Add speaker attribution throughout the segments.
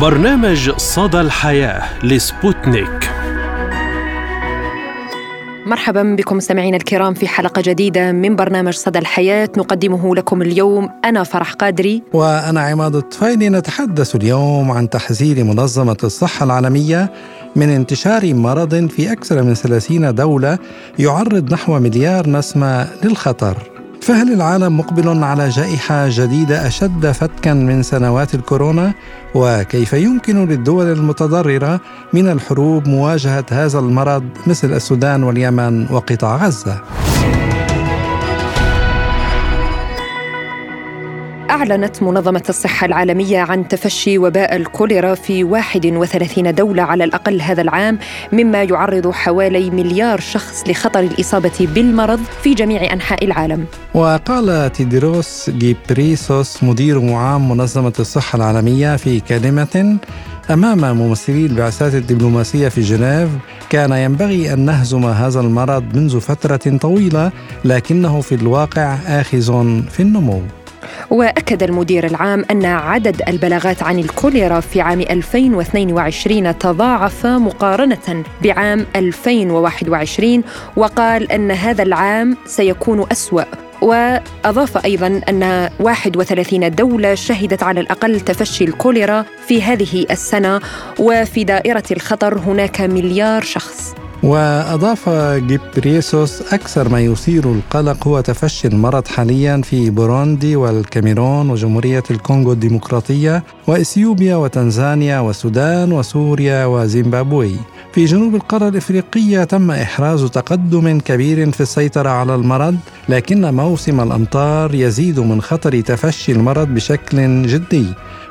Speaker 1: برنامج صدى الحياة لسبوتنيك.
Speaker 2: مرحبا بكم مستمعينا الكرام في حلقة جديدة من برنامج صدى الحياة. نقدمه لكم اليوم أنا فرح قادري.
Speaker 3: وأنا عماد الطفيلي نتحدث اليوم عن تحذير منظمة الصحة العالمية من انتشار مرض في أكثر من 30 دولة يعرض نحو مليار نسمة للخطر. فهل العالم مقبل على جائحة جديدة أشد فتكا من سنوات الكورونا؟ وكيف يمكن للدول المتضررة من الحروب مواجهة هذا المرض مثل السودان واليمن وقطاع غزة؟
Speaker 2: أعلنت منظمة الصحة العالمية عن تفشي وباء الكوليرا في 31 دولة على الأقل هذا العام مما يعرض حوالي مليار شخص لخطر الإصابة بالمرض في جميع أنحاء العالم.
Speaker 3: وقال تيدروس جيبريسوس مدير عام منظمة الصحة العالمية في كلمة أمام ممثلي البعثات الدبلوماسية في جنيف كان ينبغي أن نهزم هذا المرض منذ فترة طويلة لكنه في الواقع آخذ في النمو.
Speaker 2: وأكد المدير العام أن عدد البلاغات عن الكوليرا في عام 2022 تضاعف مقارنة بعام 2021 وقال أن هذا العام سيكون أسوأ. وأضاف أيضا أن 31 دولة شهدت على الأقل تفشي الكوليرا في هذه السنة وفي دائرة الخطر هناك مليار شخص.
Speaker 3: وأضاف جيبريسوس أكثر ما يثير القلق هو تفشي المرض حاليا في بوروندي والكاميرون وجمهورية الكونغو الديمقراطية وإثيوبيا وتنزانيا والسودان وسوريا وزيمبابوي. في جنوب القارة الإفريقية تم إحراز تقدم كبير في السيطرة على المرض لكن موسم الأمطار يزيد من خطر تفشي المرض بشكل جدي.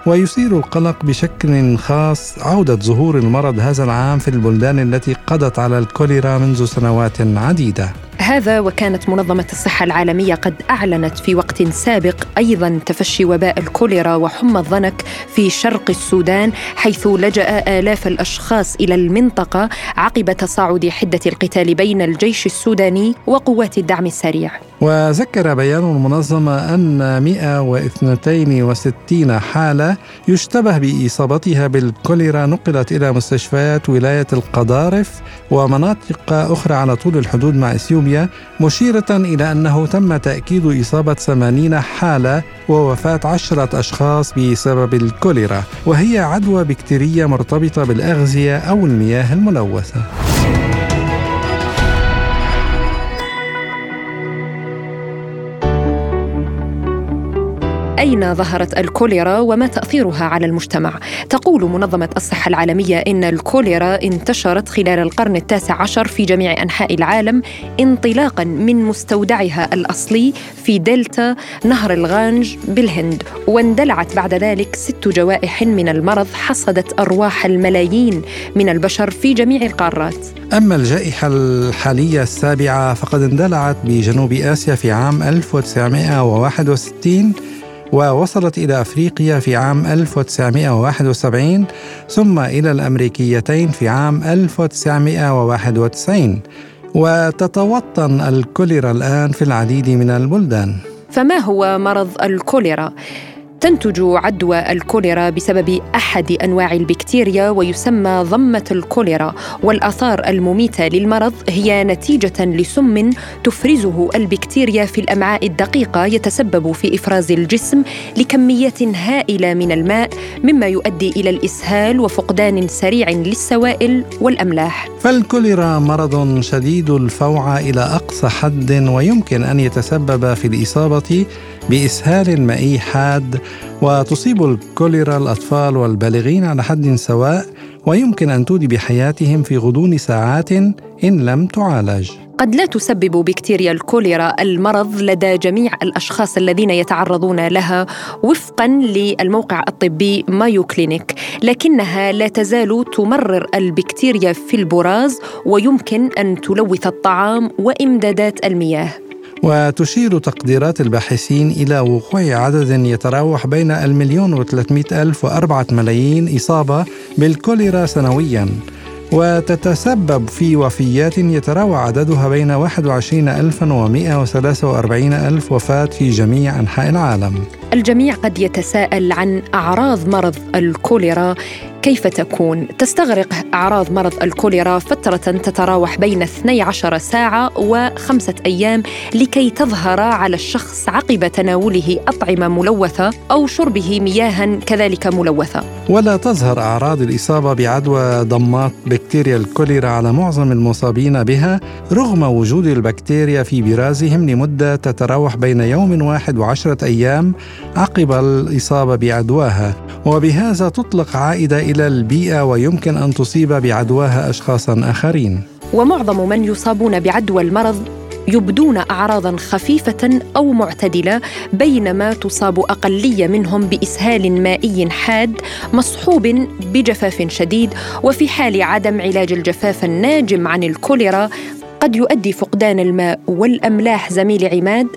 Speaker 3: ويثير القلق بشكل خاص عودة ظهور المرض هذا العام في البلدان التي قضت على الكوليرا منذ سنوات عديدة.
Speaker 2: هذا وكانت منظمة الصحة العالمية قد أعلنت في وقت سابق أيضا تفشي وباء الكوليرا وحمى الضنك في شرق السودان حيث لجأ آلاف الأشخاص إلى المنطقة عقب تصاعد حدة القتال بين الجيش السوداني وقوات الدعم السريع.
Speaker 3: وذكر بيان المنظمة أن 162 حالة يشتبه بإصابتها بالكوليرا نقلت إلى مستشفيات ولاية القضارف ومناطق أخرى على طول الحدود مع إثيوبيا مشيرة إلى أنه تم تأكيد إصابة 80 حالة ووفاة عشرة أشخاص بسبب الكوليرا وهي عدوى بكتيرية مرتبطة بالأغذية أو المياه الملوثة.
Speaker 2: أين ظهرت الكوليرا وما تأثيرها على المجتمع؟ تقول منظمة الصحة العالمية إن الكوليرا انتشرت خلال القرن التاسع عشر في جميع أنحاء العالم انطلاقا من مستودعها الأصلي في دلتا نهر الغانج بالهند واندلعت بعد ذلك ست جوائح من المرض حصدت أرواح الملايين من البشر في جميع القارات
Speaker 3: أما الجائحة الحالية السابعة فقد اندلعت بجنوب آسيا في عام 1961 ووصلت إلى أفريقيا في عام 1971 ثم إلى الأمريكيتين في عام 1991 وتتوطن الكوليرا الآن في العديد من البلدان
Speaker 2: فما هو مرض الكوليرا؟ تنتج عدوى الكوليرا بسبب أحد أنواع البكتيريا ويسمى ضمة الكوليرا والآثار المميتة للمرض هي نتيجة لسم تفرزه البكتيريا في الأمعاء الدقيقة يتسبب في إفراز الجسم لكميات هائلة من الماء مما يؤدي إلى الإسهال وفقدان سريع للسوائل والأملاح.
Speaker 3: فالكوليرا مرض شديد الفوعى إلى أقصى حد ويمكن أن يتسبب في الإصابة بإسهال مائي حاد وتصيب الكوليرا الأطفال والبالغين على حد سواء ويمكن أن تودي بحياتهم في غضون ساعات إن لم تعالج.
Speaker 2: قد لا تسبب بكتيريا الكوليرا المرض لدى جميع الأشخاص الذين يتعرضون لها وفقا للموقع الطبي مايو كلينيك لكنها لا تزال تمرر البكتيريا في البراز ويمكن أن تلوث الطعام وإمدادات المياه.
Speaker 3: وتشير تقديرات الباحثين إلى وقوع عدد يتراوح بين المليون وثلاثمائة ألف وأربعة ملايين إصابة بالكوليرا سنوياً. وتتسبب في وفيات يتراوح عددها بين 21 ألفا و143 ألف وفاة في جميع أنحاء العالم.
Speaker 2: الجميع قد يتساءل عن أعراض مرض الكوليرا. كيف تكون؟ تستغرق أعراض مرض الكوليرا فترة تتراوح بين 12 ساعة وخمسة أيام لكي تظهر على الشخص عقب تناوله أطعمة ملوثة أو شربه مياها كذلك ملوثة.
Speaker 3: ولا تظهر أعراض الإصابة بعدوى ضمات بكتيريا الكوليرا على معظم المصابين بها رغم وجود البكتيريا في برازهم لمدة تتراوح بين يوم واحد وعشرة أيام عقب الإصابة بعدواها. وبهذا تطلق عائدة إلى البيئة ويمكن أن تصيب بعدواها أشخاصا آخرين
Speaker 2: ومعظم من يصابون بعدوى المرض يبدون اعراضا خفيفة أو معتدلة بينما تصاب أقلية منهم بإسهال مائي حاد مصحوب بجفاف شديد وفي حال عدم علاج الجفاف الناجم عن الكوليرا قد يؤدي فقدان الماء والأملاح زميل عماد.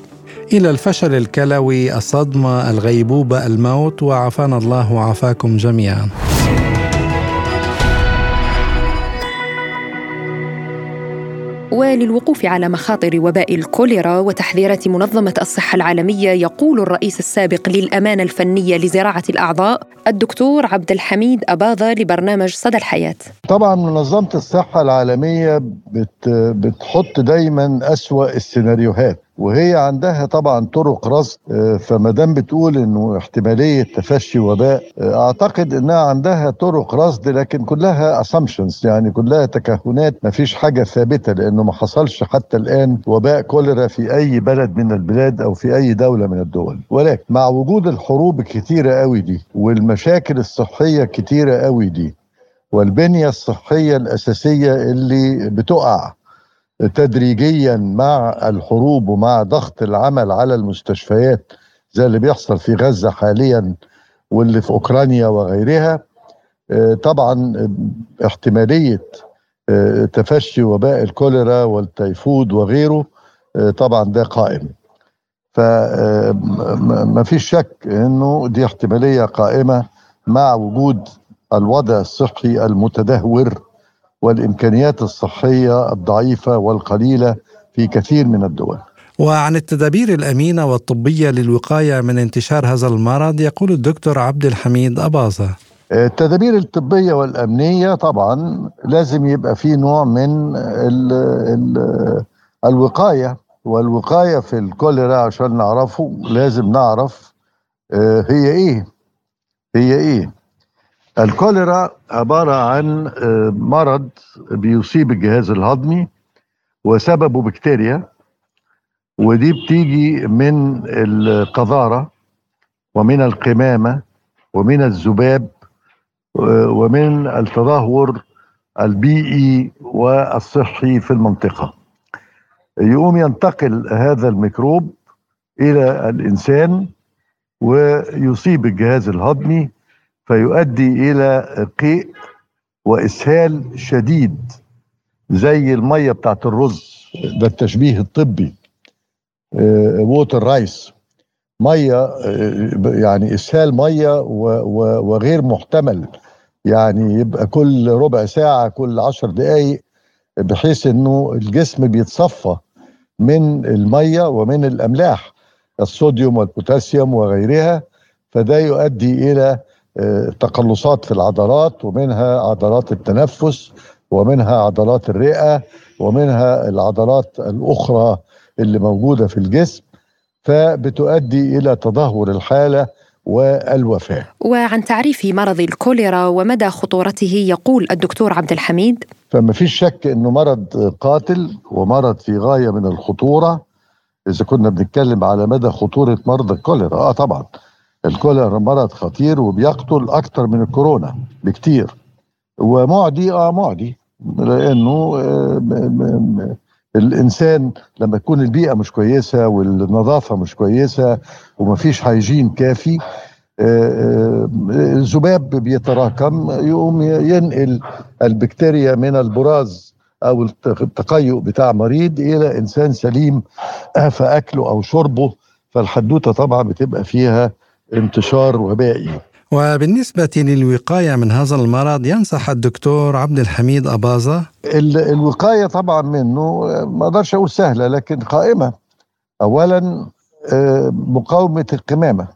Speaker 3: إلى الفشل الكلوي الصدمة الغيبوبة الموت وعافانا الله وعافاكم جميعا.
Speaker 2: وللوقوف على مخاطر وباء الكوليرا وتحذيرات منظمة الصحة العالمية يقول الرئيس السابق للأمانة الفنية لزراعة الأعضاء الدكتور عبد الحميد أباظة لبرنامج صدى الحياة.
Speaker 4: طبعا منظمة الصحة العالمية بت بتحط دايما أسوأ السيناريوهات. وهي عندها طبعا طرق رصد آه، فما دام بتقول إنه احتمالية تفشي وباء آه، أعتقد إنها عندها طرق رصد لكن كلها اسامبشنز يعني كلها تكهنات ما فيش حاجة ثابتة لأنه ما حصلش حتى الآن وباء كوليرا في أي بلد من البلاد أو في أي دولة من الدول. ولكن مع وجود الحروب الكتيره قوي دي والمشاكل الصحية الكتيره قوي دي والبنية الصحية الأساسية اللي بتقع تدريجيا مع الحروب ومع ضغط العمل على المستشفيات زي اللي بيحصل في غزة حاليا واللي في أوكرانيا وغيرها. آه، طبعا احتمالية آه، تفشي وباء الكوليرا والتيفود وغيره آه، طبعا ده قائم. فما فيش شك إنه دي احتمالية قائمة مع وجود الوضع الصحي المتدهور والإمكانيات الصحية الضعيفة والقليلة في كثير من الدول.
Speaker 3: وعن التدابير الأمينة والطبية للوقاية من انتشار هذا المرض يقول الدكتور عبد الحميد أباظة.
Speaker 4: التدابير الطبية والأمنية طبعا لازم يبقى في نوع من ال ال الوقاية والوقاية في الكوليرا عشان نعرفه لازم نعرف آه، هي إيه هي إيه الكوليرا عبارة عن آه، مرض بيصيب الجهاز الهضمي وسببه بكتيريا ودي بتيجي من القذارة ومن القمامة ومن الذباب ومن التدهور البيئي والصحي في المنطقة. يقوم ينتقل هذا الميكروب إلى الإنسان ويصيب الجهاز الهضمي فيؤدي إلى قيء وإسهال شديد زي المية بتاعت الرز. ده التشبيه الطبي. ووتر رايس مية آه، يعني إسهال مية وغير محتمل. يعني يبقى كل ربع ساعة كل عشر دقائق بحيث إنه الجسم بيتصفى من المية ومن الأملاح الصوديوم والبوتاسيوم وغيرها. فده يؤدي إلى تقلصات في العضلات ومنها عضلات التنفس ومنها عضلات الرئة ومنها العضلات الأخرى اللي موجودة في الجسم فبتؤدي إلى تدهور الحالة والوفاة.
Speaker 2: وعن تعريف مرض الكوليرا ومدى خطورته يقول الدكتور عبد الحميد.
Speaker 4: فما فيش شك إنه مرض قاتل ومرض في غاية من الخطورة. إذا كنا بنتكلم على مدى خطورة مرض الكوليرا آه طبعا. الكوليرا مرض خطير وبيقتل أكتر من الكورونا بكتير. ومعدي آه معدي لأنه آه الإنسان لما تكون البيئة مش كويسة والنظافة مش كويسة ومفيش هيجين كافي الذباب آه، بيتراكم يقوم ينقل البكتيريا من البراز أو التقيؤ بتاع مريض إلى إنسان سليم في اكله أو شربه. فالحدوتة طبعا بتبقى فيها انتشار وبائي
Speaker 3: وبالنسبة للوقاية من هذا المرض ينصح الدكتور عبد الحميد أباظة؟
Speaker 4: الوقاية طبعا منه ما أقدرش أقول سهلة لكن قائمة. أولا آه، مقاومة القمامة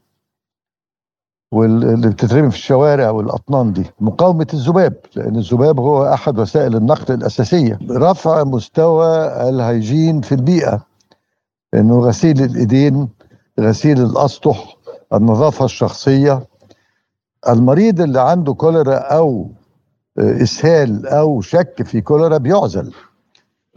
Speaker 4: واللي بتترمي في الشوارع والأطنان دي. مقاومة الذباب لأن الذباب هو أحد وسائل النقل الأساسية. رفع مستوى الهيجين في البيئة إنه غسيل الإيدين غسيل الأسطح النظافة الشخصية. المريض اللي عنده كوليرا أو إسهال أو شك في كوليرا بيعزل.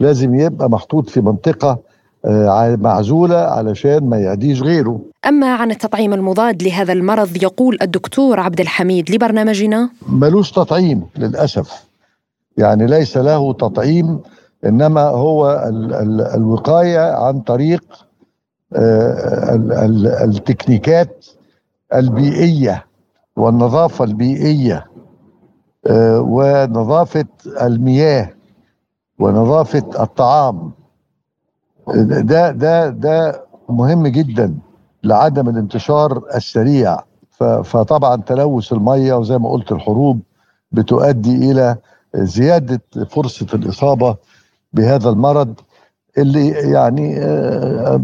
Speaker 4: لازم يبقى محطوط في منطقة آه، معزولة علشان ما يعديش غيره.
Speaker 2: أما عن التطعيم المضاد لهذا المرض يقول الدكتور عبد الحميد لبرنامجنا
Speaker 4: ملوش تطعيم للأسف. يعني ليس له تطعيم إنما هو ال ال الوقاية عن طريق التكنيكات البيئية والنظافة البيئية آه، ونظافة المياه ونظافة الطعام. ده ده ده مهم جدا لعدم الانتشار السريع. فطبعا تلوث الميه وزي ما قلت الحروب بتؤدي إلى زيادة فرصة الإصابة بهذا المرض. اللي يعني آه،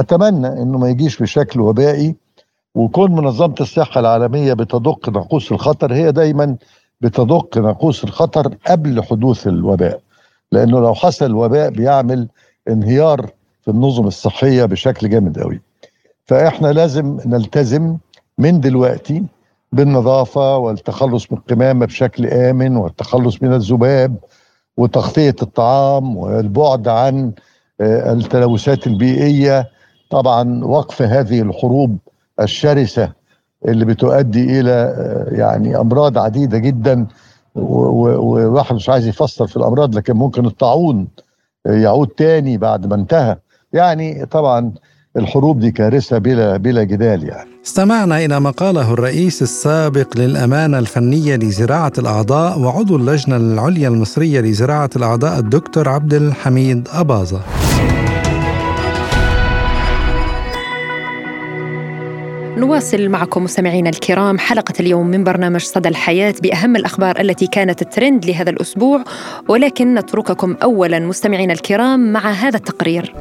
Speaker 4: أتمنى إنه ما يجيش بشكل وبائي وكون منظمة الصحة العالمية بتدق ناقوس الخطر هي دايما بتدق ناقوس الخطر قبل حدوث الوباء لأنه لو حصل الوباء بيعمل انهيار في النظم الصحية بشكل جامد قوي فإحنا لازم نلتزم من دلوقتي بالنظافة والتخلص من القمامة بشكل آمن والتخلص من الذباب وتغطية الطعام والبعد عن آه، التلوثات البيئية. طبعا وقف هذه الحروب الشرسة اللي بتؤدي إلى آه، يعني أمراض عديدة جدا. وواحد مش عايز يفسر في الأمراض لكن ممكن الطاعون يعود تاني بعد ما انتهى. يعني طبعا الحروب دي كارثة بلا بلا جدال يعني.
Speaker 3: استمعنا إلى ما قاله الرئيس السابق للأمانة الفنية لزراعة الأعضاء وعضو اللجنة العليا المصرية لزراعة الأعضاء الدكتور عبد الحميد أباظة.
Speaker 2: نواصل معكم مستمعينا الكرام حلقة اليوم من برنامج صدى الحياة بأهم الأخبار التي كانت ترند لهذا الأسبوع ولكن نترككم أولا مستمعينا الكرام مع هذا التقرير.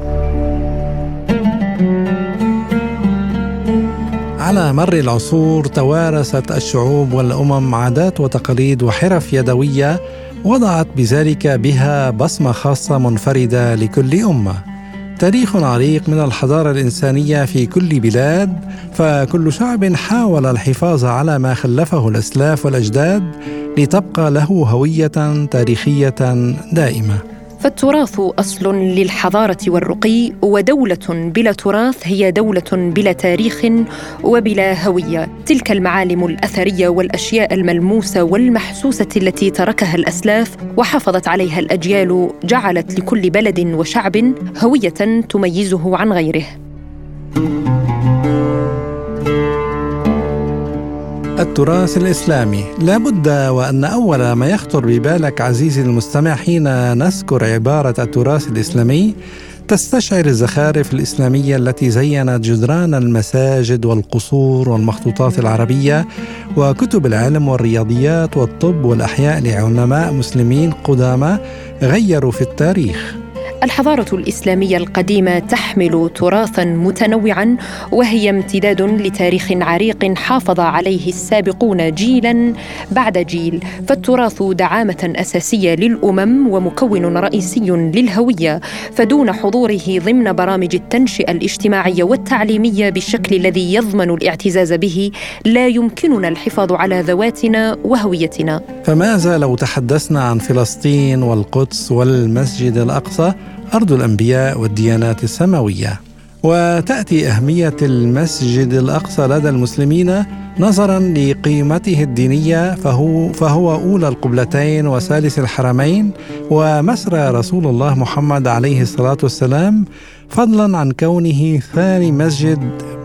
Speaker 3: على مر العصور توارثت الشعوب والأمم عادات وتقاليد وحرف يدوية وضعت بذلك بها بصمة خاصة منفردة لكل أمة. تاريخ عريق من الحضارة الإنسانية في كل بلاد فكل شعب حاول الحفاظ على ما خلفه الأسلاف والأجداد لتبقى له هوية تاريخية دائمة.
Speaker 2: فالتراث أصل للحضارة والرقي ودولة بلا تراث هي دولة بلا تاريخ وبلا هوية. تلك المعالم الأثرية والأشياء الملموسة والمحسوسة التي تركها الأسلاف وحافظت عليها الأجيال جعلت لكل بلد وشعب هوية تميزه عن غيره.
Speaker 3: التراث الإسلامي. لابد وأن أول ما يخطر ببالك عزيزي المستمع حين نذكر عبارة التراث الإسلامي تستشعر الزخارف الإسلامية التي زينت جدران المساجد والقصور والمخطوطات العربية وكتب العلم والرياضيات والطب والأحياء لعلماء مسلمين قدامى غيروا في التاريخ.
Speaker 2: الحضارة الإسلامية القديمة تحمل تراثا متنوعا وهي امتداد لتاريخ عريق حافظ عليه السابقون جيلا بعد جيل. فالتراث دعامة أساسية للأمم ومكون رئيسي للهوية فدون حضوره ضمن برامج التنشئة الاجتماعية والتعليمية بالشكل الذي يضمن الاعتزاز به لا يمكننا الحفاظ على ذواتنا وهويتنا.
Speaker 3: فماذا لو تحدثنا عن فلسطين والقدس والمسجد الأقصى؟ أرض الأنبياء والديانات السماوية. وتأتي أهمية المسجد الأقصى لدى المسلمين نظرا لقيمته الدينية فهو, فهو أولى القبلتين وثالث الحرمين. ومسرى رسول الله محمد عليه الصلاة والسلام فضلا عن كونه ثاني مسجد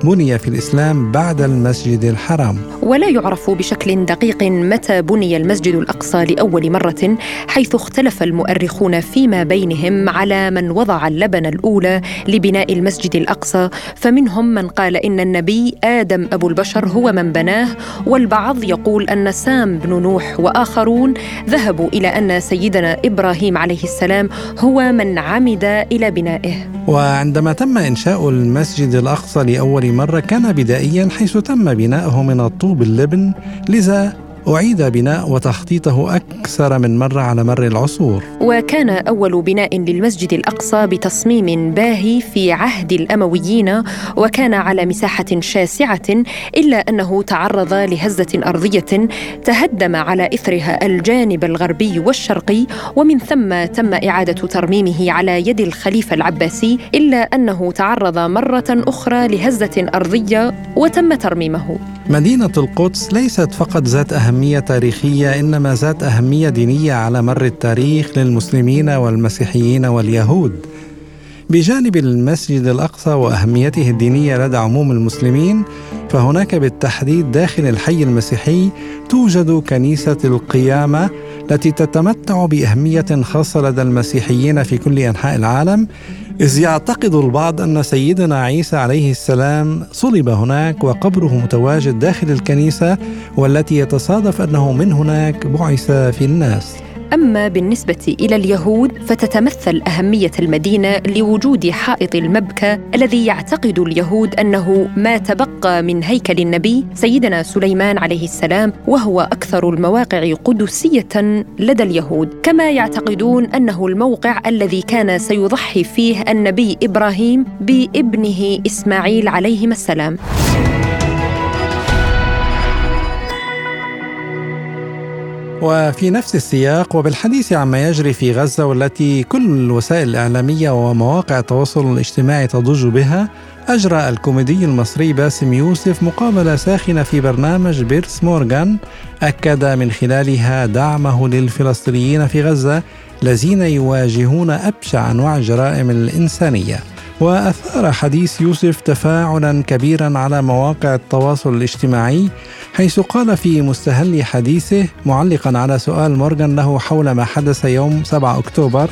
Speaker 3: بني في الإسلام بعد المسجد الحرام.
Speaker 2: ولا يعرف بشكل دقيق متى بني المسجد الأقصى لأول مرة حيث اختلف المؤرخون فيما بينهم على من وضع اللبن الأولى لبناء المسجد الأقصى فمنهم من قال إن النبي آدم أبو البشر هو من بناه والبعض يقول أن سام بن نوح وآخرون ذهبوا إلى أن سيدنا إبراهيم عليه السلام هو من عمد إلى بنائه
Speaker 3: وعندما تم إنشاء المسجد الأقصى لأول مرة كان بدائيا حيث تم بناؤه من الطوب اللبن لذا أعيد بناء وتخطيطه أكثر من مرة على مر العصور.
Speaker 2: وكان أول بناء للمسجد الأقصى بتصميم باهي في عهد الأمويين وكان على مساحة شاسعة إلا أنه تعرض لهزة أرضية تهدم على إثرها الجانب الغربي والشرقي ومن ثم تم إعادة ترميمه على يد الخليفة العباسي إلا أنه تعرض مرة أخرى لهزة أرضية وتم ترميمه.
Speaker 3: مدينة القدس ليست فقط ذات أهمية تاريخية إنما ذات أهمية دينية على مر التاريخ للمسلمين والمسيحيين واليهود. بجانب المسجد الأقصى وأهميته الدينية لدى عموم المسلمين، فهناك بالتحديد داخل الحي المسيحي توجد كنيسة القيامة التي تتمتع بأهمية خاصة لدى المسيحيين في كل أنحاء العالم إذ يعتقد البعض أن سيدنا عيسى عليه السلام صلب هناك وقبره متواجد داخل الكنيسة والتي يتصادف أنه من هناك بعث في الناس.
Speaker 2: أما بالنسبة إلى اليهود فتتمثل أهمية المدينة لوجود حائط المبكى الذي يعتقد اليهود أنه ما تبقى من هيكل النبي سيدنا سليمان عليه السلام وهو أكثر المواقع قدسية لدى اليهود. كما يعتقدون أنه الموقع الذي كان سيضحي فيه النبي إبراهيم بابنه إسماعيل عليهما السلام.
Speaker 3: وفي نفس السياق وبالحديث عما يجري في غزة والتي كل الوسائل الإعلامية ومواقع التواصل الاجتماعي تضج بها أجرى الكوميدي المصري باسم يوسف مقابلة ساخنة في برنامج بيرس مورغان أكد من خلالها دعمه للفلسطينيين في غزة الذين يواجهون أبشع أنواع الجرائم الإنسانية. وأثار حديث يوسف تفاعلا كبيرا على مواقع التواصل الاجتماعي حيث قال في مستهل حديثه معلقا على سؤال مورغان له حول ما حدث يوم 7 أكتوبر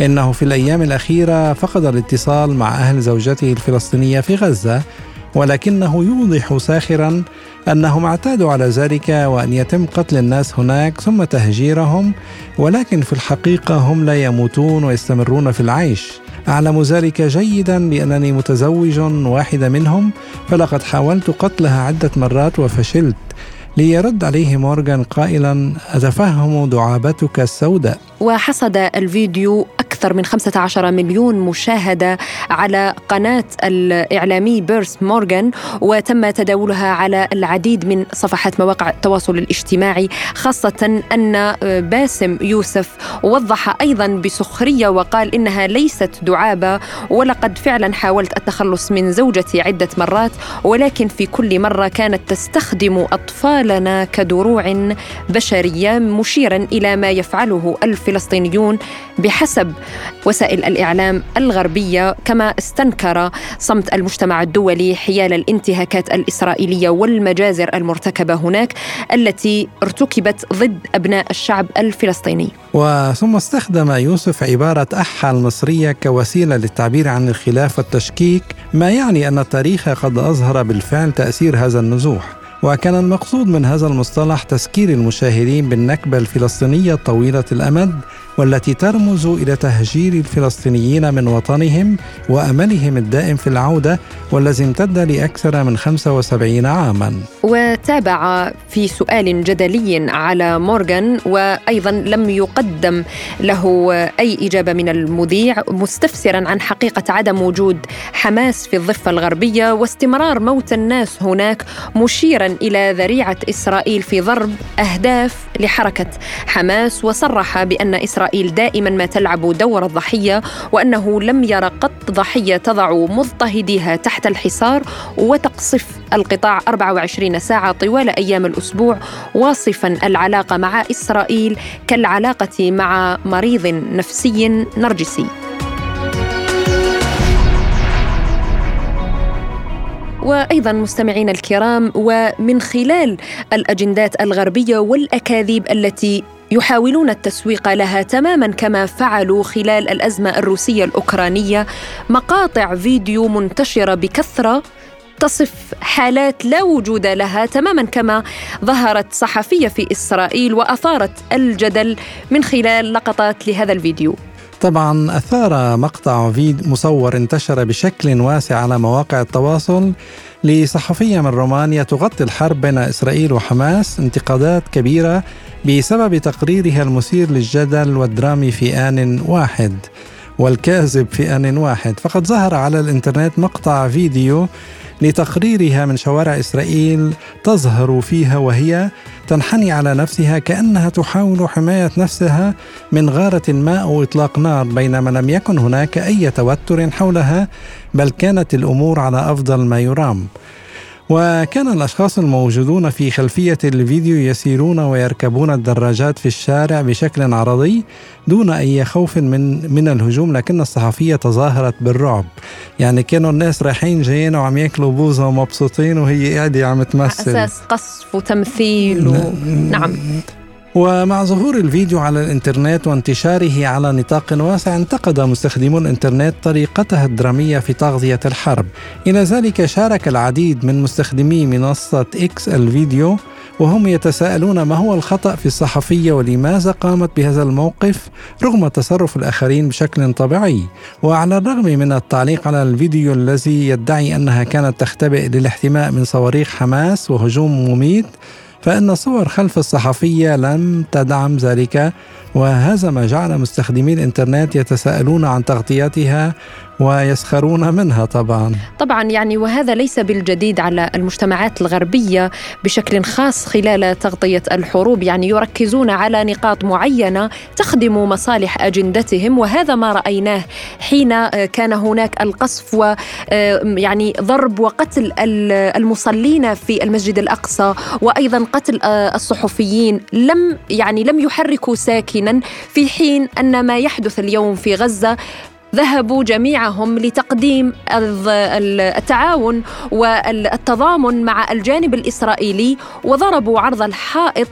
Speaker 3: إنه في الأيام الأخيرة فقد الاتصال مع أهل زوجته الفلسطينية في غزة ولكنه يوضح ساخرا أنهم اعتادوا على ذلك وأن يتم قتل الناس هناك ثم تهجيرهم ولكن في الحقيقة هم لا يموتون ويستمرون في العيش. أعلم ذلك جيدا لانني متزوج واحدة منهم فلقد حاولت قتلها عدة مرات وفشلت. ليرد عليه مورغان قائلا أتفهم دعابتك السوداء؟
Speaker 2: وحصد الفيديو أكثر من 15 مليون مشاهدة على قناة الإعلامي بيرس مورغان وتم تداولها على العديد من صفحات مواقع التواصل الاجتماعي خاصة أن باسم يوسف وضح أيضا بسخرية وقال إنها ليست دعابة ولقد فعلا حاولت التخلص من زوجتي عدة مرات ولكن في كل مرة كانت تستخدم أطفالنا كدروع بشرية مشيرا إلى ما يفعله الفلسطينيون بحسب وسائل الإعلام الغربية كما استنكر صمت المجتمع الدولي حيال الانتهاكات الإسرائيلية والمجازر المرتكبة هناك التي ارتكبت ضد أبناء الشعب الفلسطيني.
Speaker 3: وثم استخدم يوسف عبارة أحا المصرية كوسيلة للتعبير عن الخلاف والتشكيك ما يعني أن التاريخ قد أظهر بالفعل تأثير هذا النزوح. وكان المقصود من هذا المصطلح تذكير المشاهدين بالنكبة الفلسطينية طويله الأمد والتي ترمز إلى تهجير الفلسطينيين من وطنهم وأملهم الدائم في العودة والذي امتد لأكثر من 75 عاما.
Speaker 2: وتابع في سؤال جدلي على مورغان وأيضا لم يقدم له أي إجابة من المذيع مستفسرا عن حقيقة عدم وجود حماس في الضفة الغربية واستمرار موت الناس هناك مشيرا إلى ذريعة إسرائيل في ضرب أهداف لحركة حماس وصرح اسرائيل إسرائيل دائما ما تلعب دور الضحية وأنه لم ير قط ضحية تضع مضطهديها تحت الحصار وتقصف القطاع 24 ساعة طوال أيام الأسبوع واصفا العلاقة مع إسرائيل كالعلاقة مع مريض نفسي نرجسي. وأيضا مستمعينا الكرام ومن خلال الأجندات الغربية والأكاذيب التي يحاولون التسويق لها تماما كما فعلوا خلال الأزمة الروسية الأوكرانية مقاطع فيديو منتشرة بكثرة تصف حالات لا وجود لها تماما كما ظهرت صحفية في إسرائيل وأثارت الجدل من خلال لقطات لهذا الفيديو.
Speaker 3: طبعا أثار مقطع فيديو مصور انتشر بشكل واسع على مواقع التواصل لصحفية من رومانيا تغطي الحرب بين إسرائيل وحماس انتقادات كبيرة بسبب تقريرها المثير للجدل والدرامي في آن واحد. والكاذب في آن واحد. فقد ظهر على الإنترنت مقطع فيديو لتقريرها من شوارع إسرائيل تظهر فيها وهي تنحني على نفسها كأنها تحاول حماية نفسها من غارة ما أو إطلاق نار بينما لم يكن هناك أي توتر حولها بل كانت الأمور على أفضل ما يرام. وكان الأشخاص الموجودون في خلفية الفيديو يسيرون ويركبون الدراجات في الشارع بشكل عرضي دون أي خوف من من الهجوم لكن الصحفية تظاهرت بالرعب. يعني كانوا الناس رايحين جايين وعم ياكلوا بوزه ومبسوطين وهي قاعدة عم تمثل.
Speaker 2: أساس قصف وتمثيل و... نعم.
Speaker 3: ومع ظهور الفيديو على الإنترنت وانتشاره على نطاق واسع انتقد مستخدمو الإنترنت طريقتها الدرامية في تغذية الحرب. إلى ذلك شارك العديد من مستخدمي منصة إكس الفيديو وهم يتساءلون ما هو الخطأ في الصحفية ولماذا قامت بهذا الموقف رغم تصرف الآخرين بشكل طبيعي وعلى الرغم من التعليق على الفيديو الذي يدعي أنها كانت تختبئ للاحتماء من صواريخ حماس وهجوم مميت فإن صور خلف الصحفية لم تدعم ذلك وهذا ما جعل مستخدمي الإنترنت يتساءلون عن تغطيتها ويسخرون منها طبعا.
Speaker 2: طبعا يعني وهذا ليس بالجديد على المجتمعات الغربية بشكل خاص خلال تغطية الحروب. يعني يركزون على نقاط معينة تخدم مصالح أجندتهم وهذا ما رأيناه حين كان هناك القصف ويعني ضرب وقتل المصلين في المسجد الأقصى وأيضا قتل الصحفيين. لم يعني لم يحركوا ساكنا في حين أن ما يحدث اليوم في غزة ذهبوا جميعهم لتقديم التعاون والتضامن مع الجانب الإسرائيلي وضربوا عرض الحائط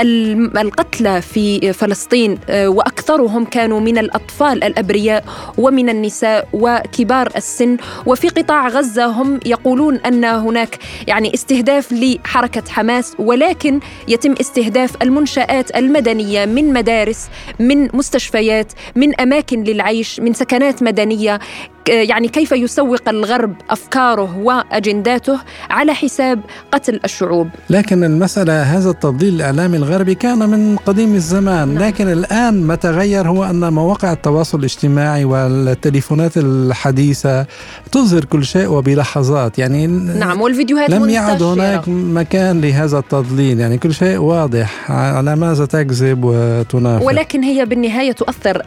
Speaker 2: القتلى في فلسطين آه، وأكثرهم كانوا من الأطفال الأبرياء ومن النساء وكبار السن. وفي قطاع غزة هم يقولون أن هناك يعني استهداف لحركة حماس ولكن يتم استهداف المنشآت المدنية من مدارس من مستشفيات من أماكن للعيش من سكنات مدنية. يعني كيف يسوق الغرب أفكاره وأجنداته على حساب قتل الشعوب.
Speaker 3: لكن المسألة هذا التضليل الإعلامي الغربي كان من قديم الزمان نعم. لكن الآن ما تغير هو أن مواقع التواصل الاجتماعي والتليفونات الحديثة تظهر كل شيء وبلحظات. يعني
Speaker 2: نعم والفيديوهات
Speaker 3: لم يعد هناك مكان لهذا التضليل. يعني كل شيء واضح. على ماذا تكذب وتنافق
Speaker 2: ولكن هي بالنهاية تؤثر.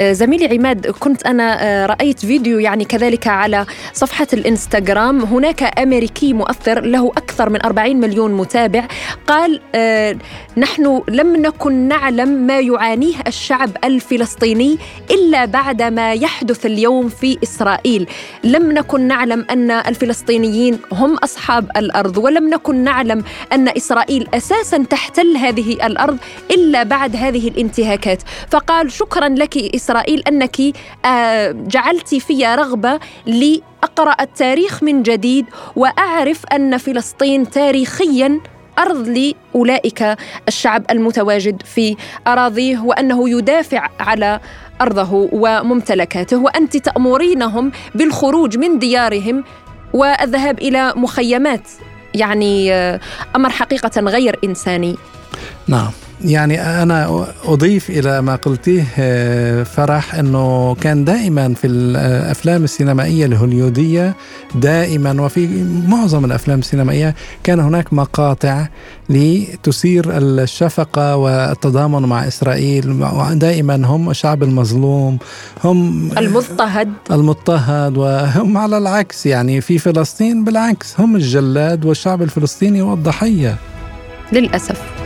Speaker 2: زميلي عماد كنت أنا رأيت فيديو فيديو يعني كذلك على صفحة الإنستغرام. هناك أمريكي مؤثر له أكثر من 40 مليون متابع قال آه نحن لم نكن نعلم ما يعانيه الشعب الفلسطيني إلا بعد ما يحدث اليوم في إسرائيل. لم نكن نعلم أن الفلسطينيين هم أصحاب الأرض ولم نكن نعلم أن إسرائيل أساسا تحتل هذه الأرض إلا بعد هذه الانتهاكات. فقال شكرا لك إسرائيل أنك آه جعلت في في رغبة لأقرأ التاريخ من جديد وأعرف أن فلسطين تاريخيا أرض لأولئك الشعب المتواجد في أراضيه وأنه يدافع على أرضه وممتلكاته. وأنت تأمرينهم بالخروج من ديارهم والذهاب إلى مخيمات يعني أمر حقيقة غير إنساني.
Speaker 3: نعم. يعني أنا أضيف إلى ما قلتيه آه، فرح أنه كان دائما في الأفلام السينمائية الهوليودية دائما وفي معظم الأفلام السينمائية كان هناك مقاطع لتثير الشفقة والتضامن مع إسرائيل. دائما هم الشعب المظلوم هم
Speaker 2: المضطهد.
Speaker 3: المضطهد وهم على العكس يعني في فلسطين بالعكس هم الجلاد والشعب الفلسطيني هو الضحية
Speaker 2: للأسف.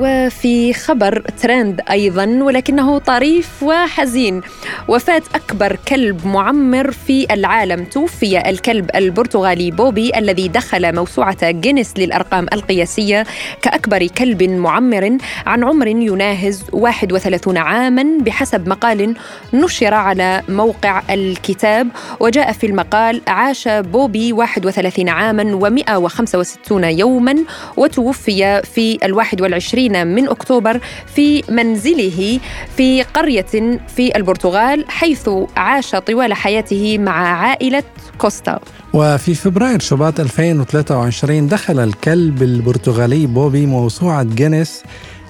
Speaker 2: وفي خبر ترند أيضا ولكنه طريف وحزين. وفاة أكبر كلب معمر في العالم توفي الكلب البرتغالي بوبي الذي دخل موسوعة جينيس للأرقام القياسية كأكبر كلب معمر عن عمر يناهز 31 عاما بحسب مقال نشر على موقع الكتاب. وجاء في المقال عاش بوبي 31 عاما و165 يوما وتوفي في الواحد والعشرين من أكتوبر في منزله في قرية في البرتغال حيث عاش طوال حياته مع عائلة كوستا.
Speaker 3: وفي فبراير شباط 2023 دخل الكلب البرتغالي بوبي موسوعة جينيس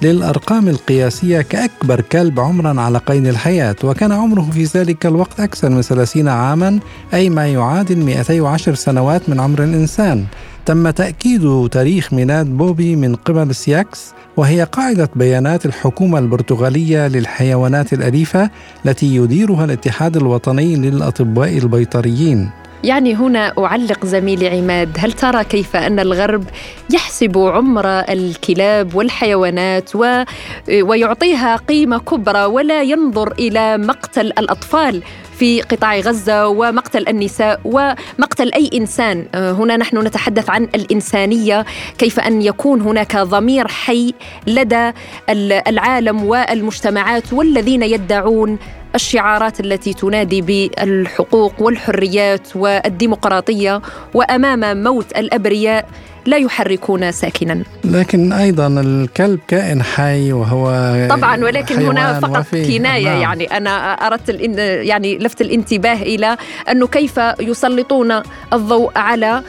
Speaker 3: للأرقام القياسية كأكبر كلب عمرا على قيد الحياة وكان عمره في ذلك الوقت أكثر من 30 عاما أي ما يعادل 210 سنوات من عمر الإنسان. تم تأكيد تاريخ ميلاد بوبي من قبل SIAC وهي قاعدة بيانات الحكومة البرتغالية للحيوانات الأليفة التي يديرها الاتحاد الوطني للأطباء البيطريين.
Speaker 2: يعني هنا أعلق زميلي عماد هل ترى كيف أن الغرب يحسب عمر الكلاب والحيوانات و... ويعطيها قيمة كبرى ولا ينظر إلى مقتل الأطفال؟ في قطاع غزة ومقتل النساء ومقتل أي إنسان. آه، هنا نحن نتحدث عن الإنسانية كيف أن يكون هناك ضمير حي لدى العالم والمجتمعات والذين يدعون الشعارات التي تنادي بالحقوق والحريات والديمقراطية. وأمام موت الأبرياء لا يحركون ساكنا
Speaker 3: لكن أيضا الكلب كائن حي وهو
Speaker 2: طبعا ولكن هنا فقط كناية نعم. يعني أنا أردت يعني لفت الانتباه إلى أنه كيف يسلطون الضوء على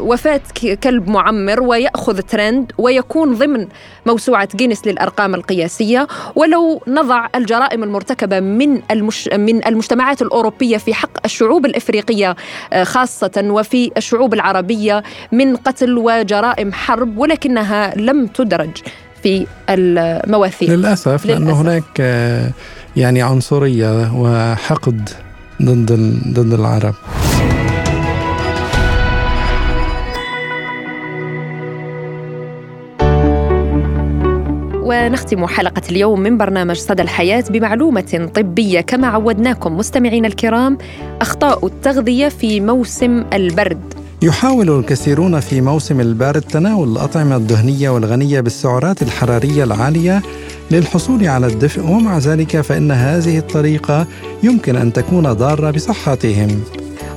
Speaker 2: وفاة كلب معمر ويأخذ ترند ويكون ضمن موسوعة جينيس للأرقام القياسية. ولو نضع الجرائم المرتكبة من المش من المجتمعات الأوروبية في حق الشعوب الإفريقية آه، خاصة وفي الشعوب العربية من قتل وجرائم حرب ولكنها لم تدرج في المواثيق.
Speaker 3: للأسف, للأسف. لأن هناك آه، يعني عنصرية وحقد ضد ضد العرب.
Speaker 2: ونختم حلقة اليوم من برنامج صدى الحياة بمعلومة طبية. كما عودناكم مستمعينا الكرام أخطاء التغذية في موسم البرد.
Speaker 3: يحاول الكثيرون في موسم البارد تناول الأطعمة الدهنية والغنية بالسعرات الحرارية العالية للحصول على الدفء ومع ذلك فإن هذه الطريقة يمكن أن تكون ضارة بصحتهم.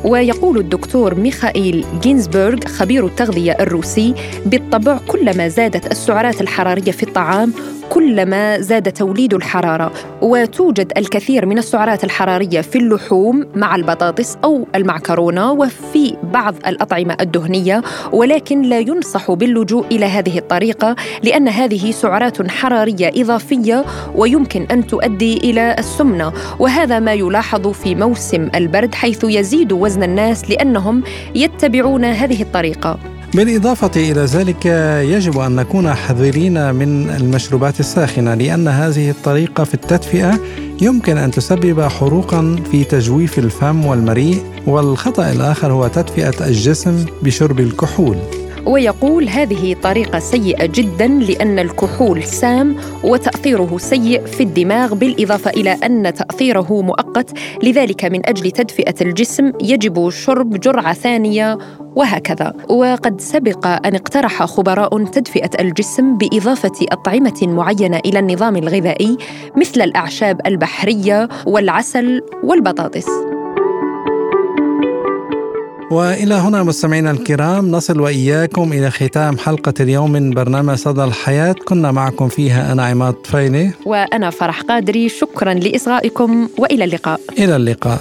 Speaker 2: ويقول الدكتور ميخائيل جينزبرغ خبير التغذية الروسي بالطبع كلما زادت السعرات الحرارية في الطعام كلما زاد توليد الحرارة وتوجد الكثير من السعرات الحرارية في اللحوم مع البطاطس أو المعكرونة وفي بعض الأطعمة الدهنية ولكن لا ينصح باللجوء إلى هذه الطريقة لأن هذه سعرات حرارية إضافية ويمكن أن تؤدي إلى السمنة وهذا ما يلاحظ في موسم البرد حيث يزيد وزن الناس لأنهم يتبعون هذه الطريقة.
Speaker 3: بالإضافة إلى ذلك يجب أن نكون حذرين من المشروبات الساخنة لأن هذه الطريقة في التدفئة يمكن أن تسبب حروقا في تجويف الفم والمريء والخطأ الآخر هو تدفئة الجسم بشرب الكحول.
Speaker 2: ويقول هذه طريقة سيئة جدا لأن الكحول سام وتأثيره سيء في الدماغ بالإضافة إلى أن تأثيره مؤقت. لذلك من أجل تدفئة الجسم يجب شرب جرعة ثانية وهكذا. وقد سبق أن اقترح خبراء تدفئة الجسم بإضافة أطعمة معينة إلى النظام الغذائي مثل الأعشاب البحرية والعسل والبطاطس.
Speaker 3: وإلى هنا مستمعينا الكرام نصل وإياكم إلى ختام حلقة اليوم من برنامج صدى الحياة. كنا معكم فيها أنا عماد فاينه
Speaker 2: وأنا فرح قادري. شكرا لإصغائكم وإلى اللقاء.
Speaker 3: إلى اللقاء.